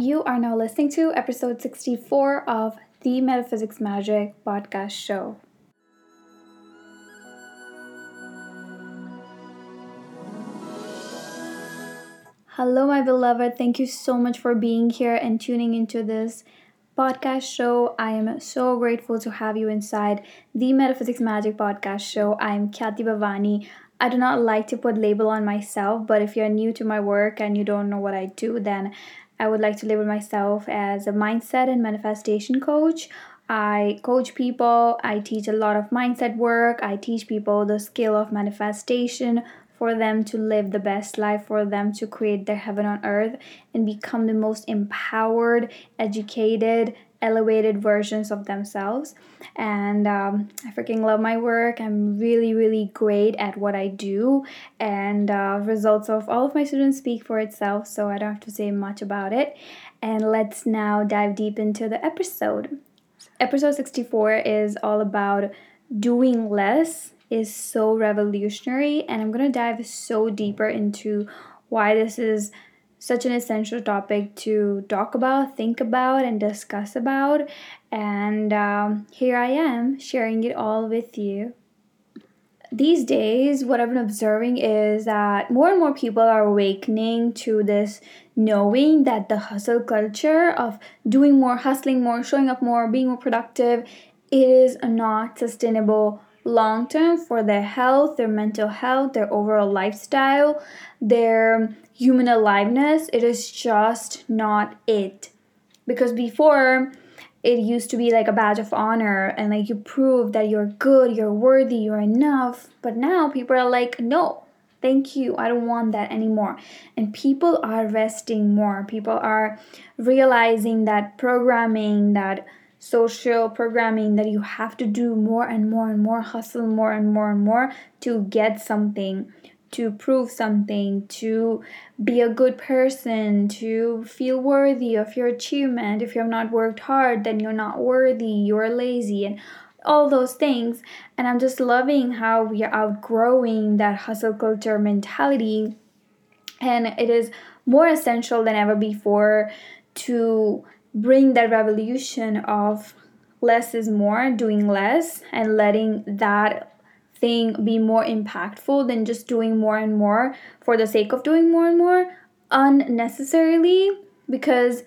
You are now listening to episode 64 of the Metaphysics Magic podcast show. Hello, my beloved. Thank you so much for being here and tuning into this podcast show. I am so grateful to have you inside the Metaphysics Magic podcast show. I am Khyati Bhavani. I do not like to put label on myself, but if you're new to my work and you don't know what I do, then I would like to label myself as a mindset and manifestation coach. I coach people, I teach a lot of mindset work, I teach people the skill of manifestation, for them to live the best life, for them to create their heaven on earth and become the most empowered, educated, elevated versions of themselves. And um, I freaking love my work. I'm really, really great at what I do. And uh, results of all of my students speak for itself, so I don't have to say much about it. And let's now dive deep into the episode. Episode 64 is all about doing less is so revolutionary, and I'm to dive so deeper into why this is such an essential topic to talk about, think about, and discuss about. And um, here I am sharing it all with you. These days, what I've been observing is that more and more people are awakening to this knowing that the hustle culture of doing more, hustling more, showing up more, being more productive, it is not sustainable long term for their health, their mental health, their overall lifestyle, their human aliveness. It is just not it. Because before, it used to be like a badge of honor and like you prove that you're good, you're worthy, you're enough. But now people are like, no, thank you, I don't want that anymore. And people are resting more. People are realizing that programming, that social programming that you have to do more and more and more, hustle more and more and more to get something, to prove something, to be a good person, to feel worthy of your achievement. If you have not worked hard, then you're not worthy, you're lazy, and all those things. And I'm just loving how we are outgrowing that hustle culture mentality. And it is more essential than ever before to bring that revolution of less is more, doing less, and letting that thing be more impactful than just doing more and more for the sake of doing more and more unnecessarily. Because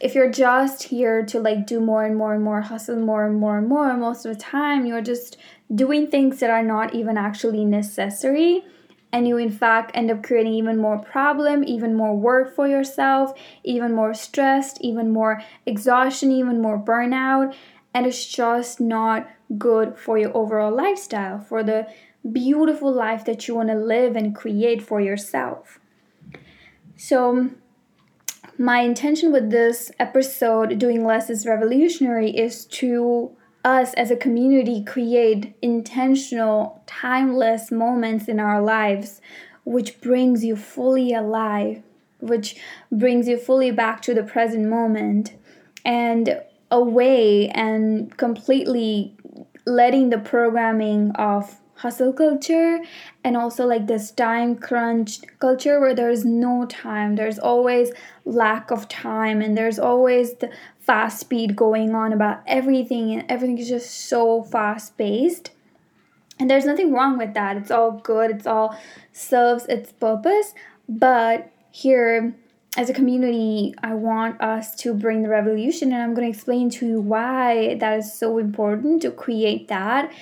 if you're just here to like do more and more and more, hustle more and more and more, most of the time you're just doing things that are not even actually necessary and you in fact end up creating even more problem even more work for yourself even more stressed even more exhaustion even more burnout. And it's just not good for your overall lifestyle for the beautiful life that you want to live and create for yourself. So my intention with this episode doing less is revolutionary is to us as a community create intentional, timeless moments in our lives, which brings you fully alive, which brings you fully back to the present moment and away and completely letting the programming of hustle culture and also like this time crunch culture where there's no time there's always lack of time and there's always the fast speed going on about everything and everything is just so fast paced and there's nothing wrong with that. It's all good. It's all serves its purpose. But here as a community i want us to bring the revolution and i'm going to explain to you why that is so important to create that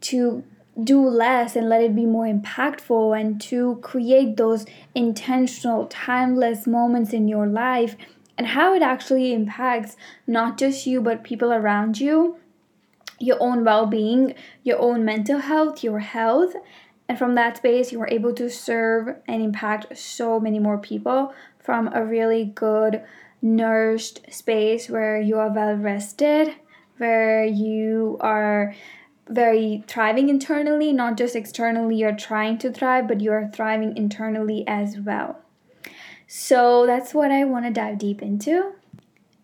to do less and let it be more impactful and to create those intentional, timeless moments in your life and how it actually impacts not just you but people around you, your own well being, your own mental health, your health. And from that space, you are able to serve and impact so many more people from a really good, nourished space where you are well rested, where you are very thriving internally, not just externally, you're trying to thrive, but you're thriving internally as well. So that's what I want to dive deep into.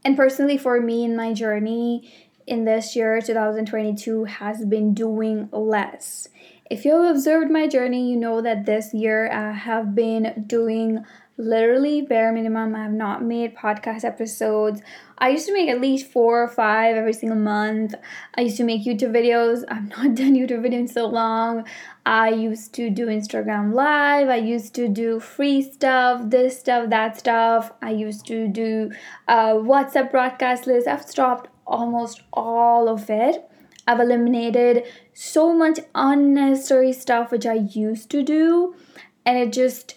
And personally, for me in my journey in this year, 2022, has been doing less. If you've observed my journey, you know that this year I have been doing literally bare minimum. I have not made podcast episodes. I used to make at least four or five every single month. I used to make YouTube videos. I've not done YouTube videos in so long. I used to do Instagram live. I used to do free stuff, this stuff, that stuff. I used to do uh, WhatsApp broadcast list. I've stopped almost all of it. I've eliminated so much unnecessary stuff which I used to do, and it just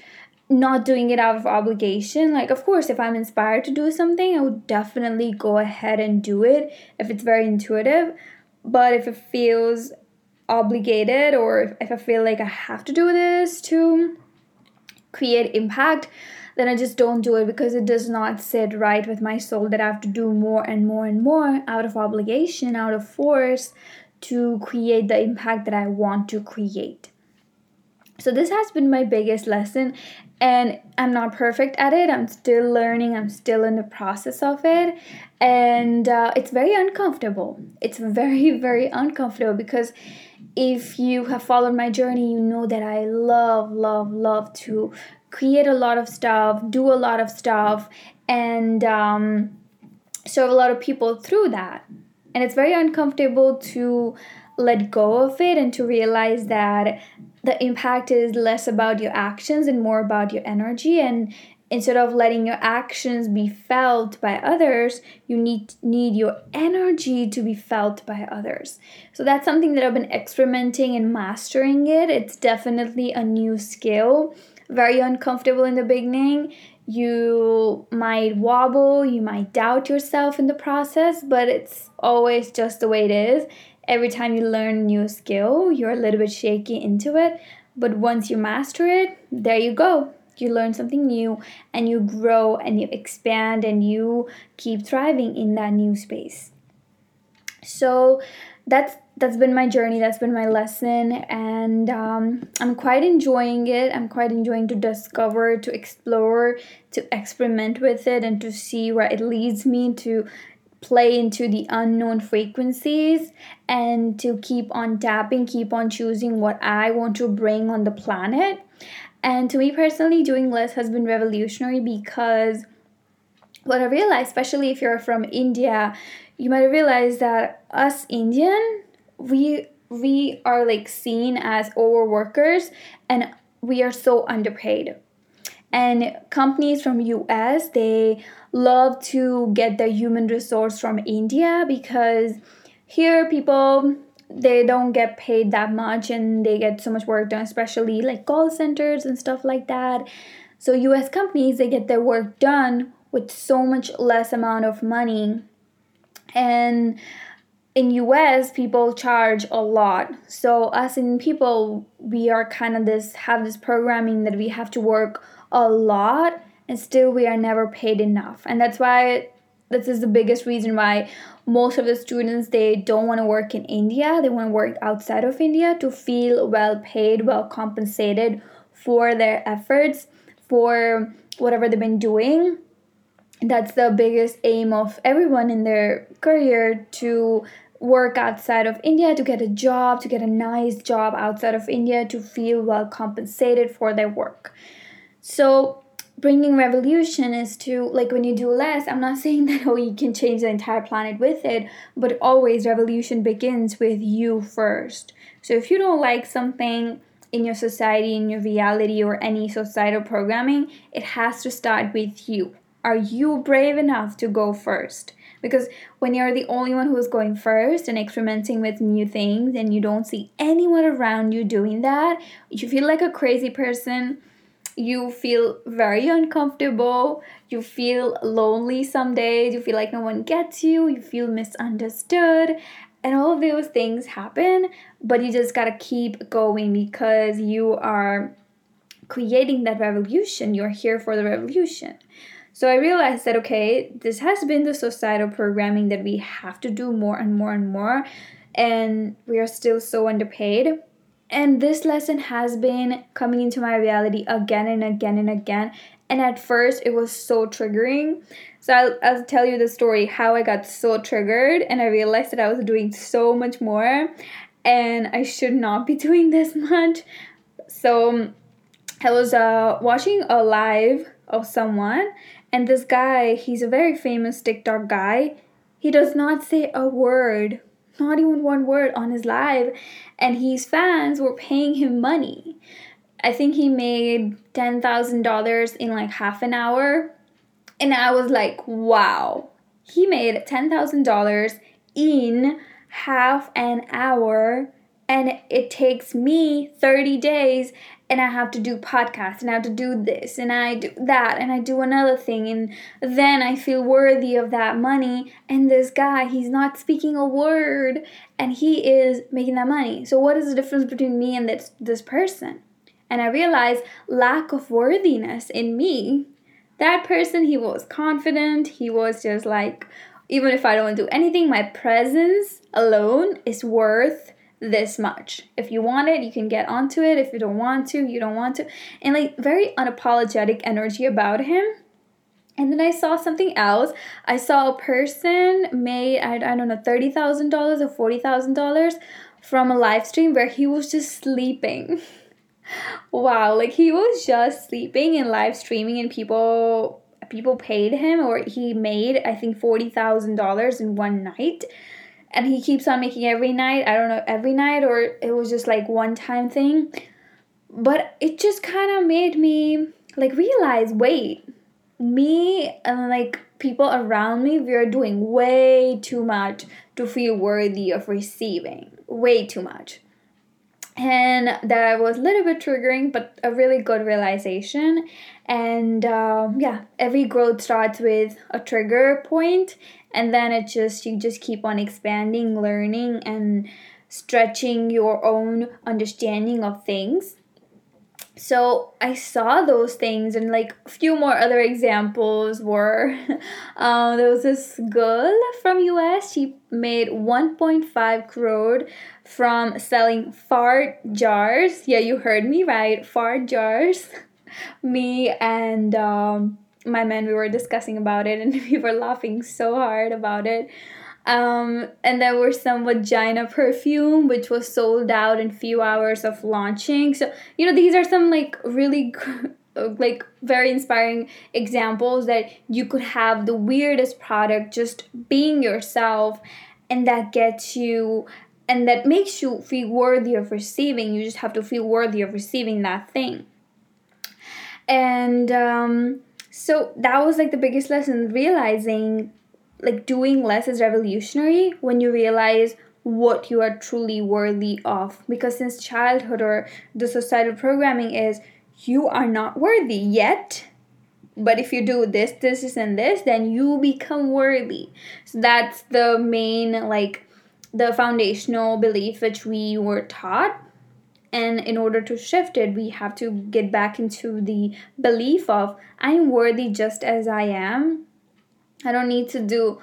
not doing it out of obligation. Like, of course, if I'm inspired to do something, I would definitely go ahead and do it if it's very intuitive. But if it feels obligated or if I feel like I have to do this to create impact, then I just don't do it because it does not sit right with my soul that I have to do more and more and more out of obligation, out of force to create the impact that I want to create. So, this has been my biggest lesson, and I'm not perfect at it. I'm still learning, I'm still in the process of it, and uh, it's very uncomfortable. It's very, very uncomfortable because if you have followed my journey, you know that I love, love, love to create a lot of stuff, do a lot of stuff, and um, serve a lot of people through that. And it's very uncomfortable to let go of it and to realize that the impact is less about your actions and more about your energy and instead of letting your actions be felt by others you need need your energy to be felt by others. So that's something that i've been experimenting and mastering it. It's definitely a new skill very uncomfortable in the beginning. You might wobble you might doubt yourself in the process but it's always just the way it is every time you learn a new skill, you're a little bit shaky into it. But once you master it, there you go. You learn something new and you grow and you expand and you keep thriving in that new space. So that's that's been my journey that's been my lesson and um, i'm quite enjoying it i'm quite enjoying to discover to explore to experiment with it and to see where it leads me to play into the unknown frequencies and to keep on tapping, keep on choosing what I want to bring on the planet. And to me personally, doing less has been revolutionary because what I realized, especially if you're from India, you might realize that us Indian, we we are like seen as overworkers and we are so underpaid. And companies from US, they love to get the human resource from India because here people they don't get paid that much and they get so much work done especially like call centers and stuff like that. So US companies they get their work done with so much less amount of money. And in US people charge a lot. So us in people we are kind of this have this programming that we have to work a lot and still we are never paid enough. And that's why this is the biggest reason why most of the students they don't want to work in india. They want to work outside of india to feel well paid well compensated for their efforts for whatever they've been doing. That's the biggest aim of everyone in their career to work outside of India, to get a job, to get a nice job outside of India, to feel well compensated for their work. So, bringing revolution is to like when you do less i'm not saying that oh you can change the entire planet with it but always revolution begins with you first. So if you don't like something in your society in your reality or any societal programming it has to start with you. Are you brave enough to go first? Because when you're the only one who's going first and experimenting with new things and you don't see anyone around you doing that you feel like a crazy person you feel very uncomfortable, you feel lonely some days, you feel like no one gets you, you feel misunderstood, and all of those things happen, but you just gotta keep going because you are creating that revolution. You're here for the revolution. So I realized that okay, this has been the societal programming that we have to do more and more and more, and we are still so underpaid and this lesson has been coming into my reality again and again and again. And at first, it was so triggering. So I'll, I'll tell you the story how I got so triggered and I realized that I was doing so much more and I should not be doing this much. So I was uh, watching a live of someone, and this guy, he's a very famous TikTok guy. He does not say a word, not even one word on his live, and his fans were paying him money. I think he made $10,000 in like half an hour. And I was like, wow, he made $10,000 in half an hour and it takes me 30 days and I have to do podcasts and I have to do this and I do that and I do another thing and then I feel worthy of that money and this guy he's not speaking a word and he is making that money. So what is the difference between me and this this person? And I realized lack of worthiness in me. That person he was confident, he was just like even if I don't do anything, my presence alone is worth this much. If you want it, you can get onto it. If you don't want to, you don't want to. And like very unapologetic energy about him. And then I saw something else. I saw a person made, I, I don't know, $30,000 or $40,000 from a live stream where he was just sleeping. wow, like he was just sleeping and live streaming and people people paid him or he made I think $40,000 in one night and he keeps on making every night. I don't know every night or it was just like one time thing. But it just kind of made me like realize, wait, me and like people around me, we are doing way too much to feel worthy of receiving. Way too much. And that was a little bit triggering, but a really good realization. And um, yeah, every growth starts with a trigger point, and then it just you just keep on expanding learning and stretching your own understanding of things so i saw those things and like a few more other examples were um, there was this girl from US she made 1.5 crore from selling fart jars. Yeah you heard me right fart jars. Me and um, my man we were discussing about it and we were laughing so hard about it um, and there was some vagina perfume which was sold out in few hours of launching. So you know these are some like really like very inspiring examples that you could have the weirdest product just being yourself and that gets you and that makes you feel worthy of receiving. You just have to feel worthy of receiving that thing. And um so that was like the biggest lesson realizing like doing less is revolutionary when you realize what you are truly worthy of. Because since childhood or the societal programming is you are not worthy yet but if you do this this and this then you become worthy. So that's the main like the foundational belief which we were taught. And in order to shift it, we have to get back into the belief of I am worthy just as I am. I don't need to do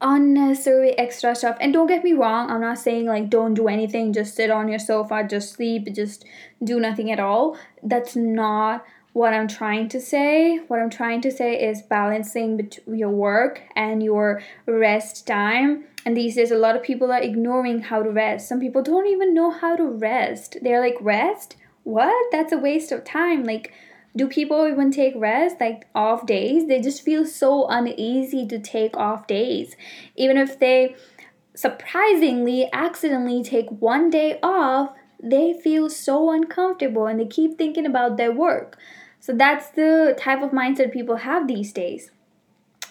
unnecessary extra stuff. And don't get me wrong, I'm not saying like don't do anything, just sit on your sofa, just sleep, just do nothing at all. That's not what I'm trying to say. What I'm trying to say is balancing between your work and your rest time. And these days, a lot of people are ignoring how to rest. Some people don't even know how to rest. They're like, rest? What? That's a waste of time. Like, do people even take rest like off days? They just feel so uneasy to take off days. Even if they surprisingly accidentally take one day off, they feel so uncomfortable and they keep thinking about their work. So that's the type of mindset people have these days.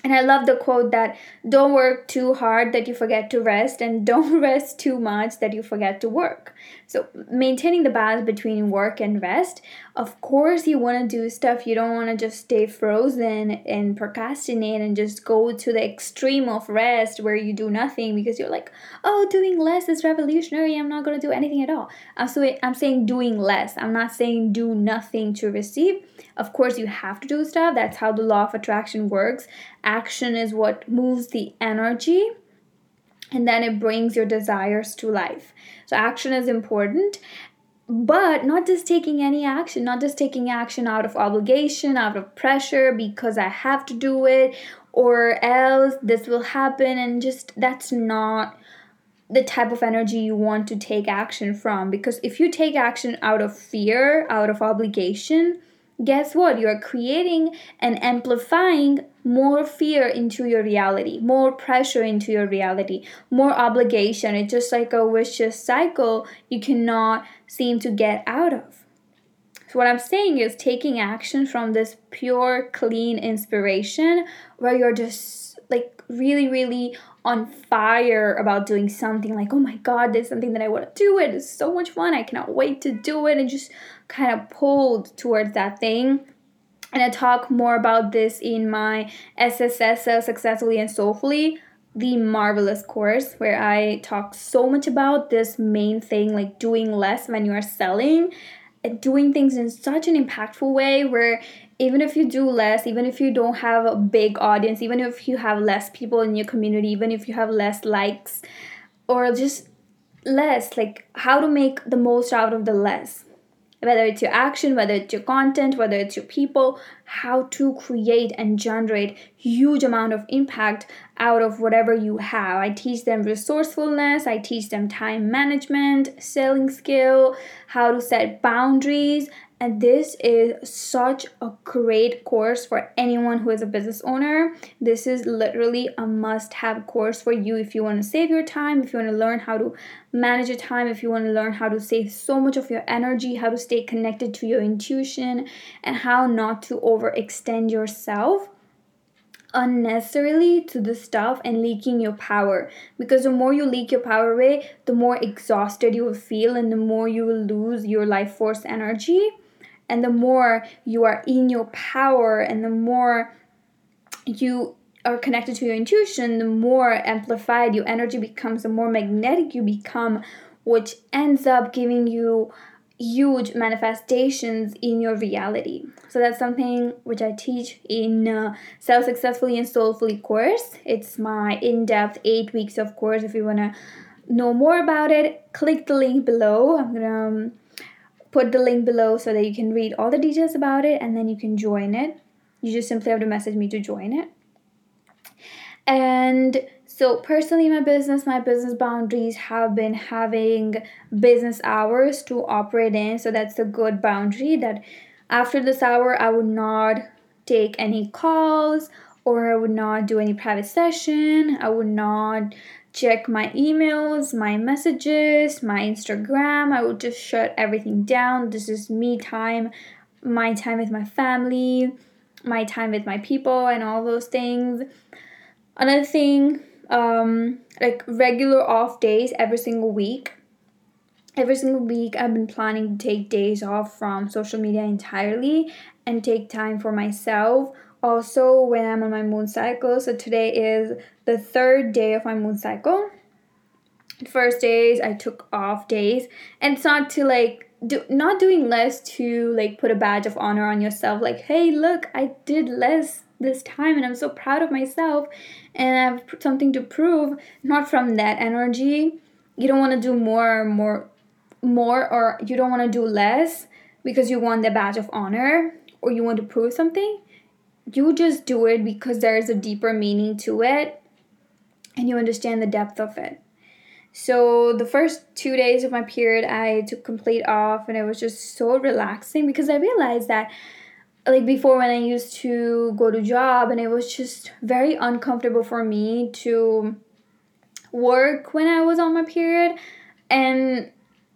And I love the quote that don't work too hard that you forget to rest, and don't rest too much that you forget to work. So, maintaining the balance between work and rest. Of course, you want to do stuff. You don't want to just stay frozen and procrastinate and just go to the extreme of rest where you do nothing because you're like, oh, doing less is revolutionary. I'm not going to do anything at all. I'm, so, I'm saying doing less. I'm not saying do nothing to receive. Of course, you have to do stuff. That's how the law of attraction works. Action is what moves the energy and then it brings your desires to life. So, action is important, but not just taking any action, not just taking action out of obligation, out of pressure because I have to do it or else this will happen, and just that's not the type of energy you want to take action from. Because if you take action out of fear, out of obligation, guess what? You're creating and amplifying more fear into your reality, more pressure into your reality, more obligation. It's just like a vicious cycle you cannot seem to get out of. So, what I'm saying is taking action from this pure, clean inspiration where you're just like really, really on fire about doing something like, oh my god, there's something that I want to do. It is so much fun. I cannot wait to do it. And just kind of pulled towards that thing. And I talk more about this in my SSS uh, Successfully and Soulfully, the marvelous course, where I talk so much about this main thing like doing less when you are selling and doing things in such an impactful way where even if you do less, even if you don't have a big audience, even if you have less people in your community, even if you have less likes, or just less, like how to make the most out of the less whether it's your action, whether it's your content, whether it's your people, how to create and generate huge amount of impact out of whatever you have. I teach them resourcefulness, I teach them time management, selling skill, how to set boundaries, and this is such a great course for anyone who is a business owner. This is literally a must have course for you if you want to save your time, if you want to learn how to manage your time, if you want to learn how to save so much of your energy, how to stay connected to your intuition, and how not to overextend yourself unnecessarily to the stuff and leaking your power because the more you leak your power away the more exhausted you will feel and the more you will lose your life force energy and the more you are in your power and the more you are connected to your intuition, the more amplified your energy becomes, the more magnetic you become, which ends up giving you huge manifestations in your reality. So that's something which I teach in uh, Sell Successfully and Soulfully course. It's my in-depth 8 weeks of course if you want to know more about it, click the link below. I'm going to um, put the link below so that you can read all the details about it and then you can join it. You just simply have to message me to join it. And so, personally, my business, my business boundaries have been having business hours to operate in. So, that's a good boundary that after this hour, I would not take any calls or I would not do any private session. I would not check my emails, my messages, my Instagram. I would just shut everything down. This is me time, my time with my family, my time with my people, and all those things. Another thing, um, like regular off days every single week. Every single week, I've been planning to take days off from social media entirely and take time for myself also when I'm on my moon cycle. So today is the third day of my moon cycle. First days I took off days, and it's not to like do not doing less to like put a badge of honor on yourself. Like, hey, look, I did less this time, and I'm so proud of myself, and I have something to prove. Not from that energy. You don't want to do more, more, more, or you don't want to do less because you want the badge of honor or you want to prove something you just do it because there is a deeper meaning to it and you understand the depth of it. So the first two days of my period, I took complete off, and it was just so relaxing because I realized that, like before, when I used to go to job, and it was just very uncomfortable for me to work when I was on my period, and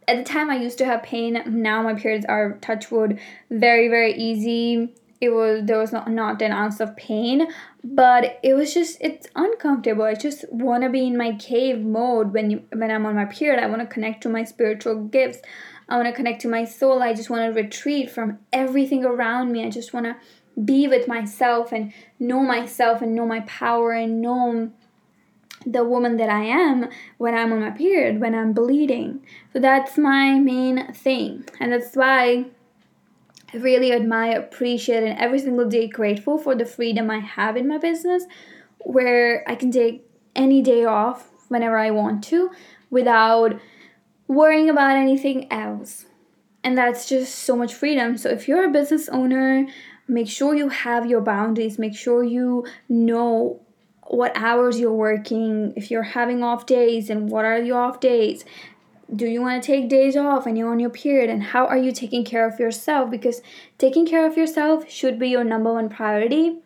at the time I used to have pain. Now my periods are touchwood very very easy it was there was not, not an ounce of pain but it was just it's uncomfortable. I just want to be in my cave mode when you when i'm on my period. I want to connect to my spiritual gifts. I want to connect to my soul. I just want to retreat from everything around me. I just want to be with myself and know myself and know my power and know the woman that I am when I'm on my period, when I'm bleeding. So that's my main thing. And that's why really admire, appreciate, and every single day grateful for the freedom I have in my business where I can take any day off whenever I want to without worrying about anything else. And that's just so much freedom. So if you're a business owner, make sure you have your boundaries, make sure you know what hours you're working, if you're having off days and what are your off days do you want to take days off and you're on your period and how are you taking care of yourself because taking care of yourself should be your number one priority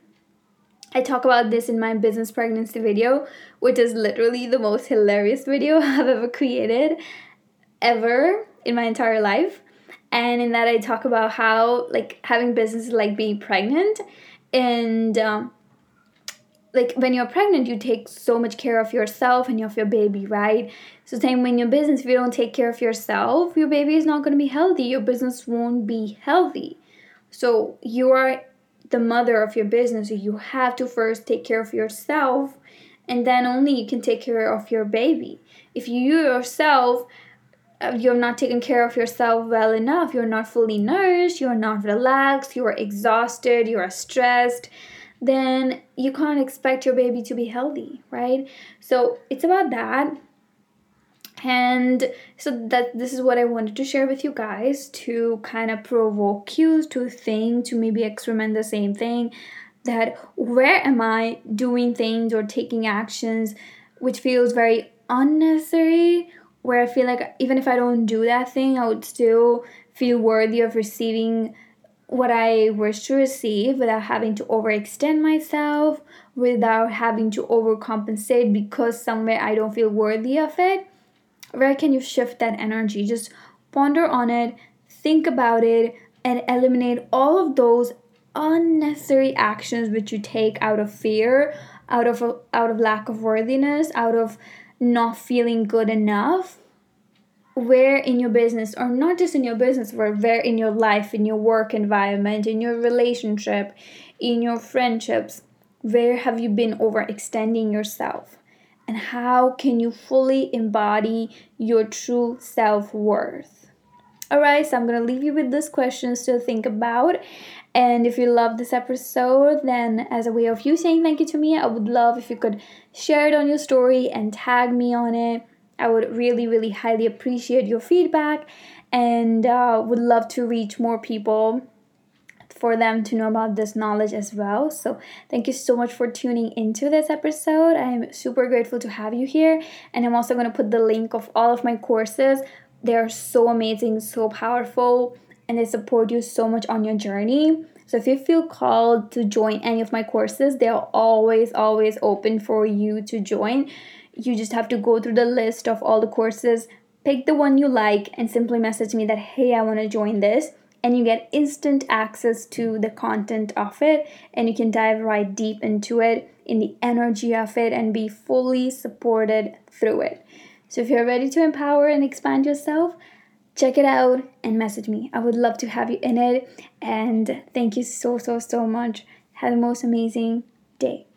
I talk about this in my business pregnancy video, which is literally the most hilarious video I've ever created ever in my entire life. And in that, I talk about how like having business is like being pregnant, and um, like when you're pregnant, you take so much care of yourself and of your baby, right? So same when your business, if you don't take care of yourself, your baby is not going to be healthy. Your business won't be healthy. So you are the mother of your business. So you have to first take care of yourself, and then only you can take care of your baby. If you yourself uh, you're not taking care of yourself well enough, you're not fully nourished, you're not relaxed, you're exhausted, you're stressed, then you can't expect your baby to be healthy, right? So it's about that. And so that this is what I wanted to share with you guys to kind of provoke you to think, to maybe experiment the same thing that where am I doing things or taking actions which feels very unnecessary where I feel like even if I don't do that thing, I would still feel worthy of receiving what I wish to receive without having to overextend myself, without having to overcompensate because somewhere I don't feel worthy of it. Where can you shift that energy? Just ponder on it, think about it, and eliminate all of those unnecessary actions which you take out of fear, out of out of lack of worthiness, out of not feeling good enough where in your business or not just in your business where where in your life in your work environment in your relationship in your friendships where have you been overextending yourself? And how can you fully embody your true self-worth? All right so i'm going to leave you with these questions to think about. And if you love this episode, then as a way of you saying thank you to me, I would love if you could share it on your story and tag me on it. I would really, really highly appreciate your feedback and uh, would love to reach more people for them to know about this knowledge as well. So, thank you so much for tuning into this episode. I am super grateful to have you here, and I'm also going to put the link of all of my courses. They are so amazing, so powerful and they support you so much on your journey. So if you feel called to join any of my courses, they're always, always open for you to join. You just have to go through the list of all the courses, pick the one you like, and simply message me that, hey, I want to join this. And you get instant access to the content of it, and you can dive right deep into it, in the energy of it, and be fully supported through it. So if you're ready to empower and expand yourself, check it out and message me. I would love to have you in it. And thank you so, so, so much. Have the most amazing day.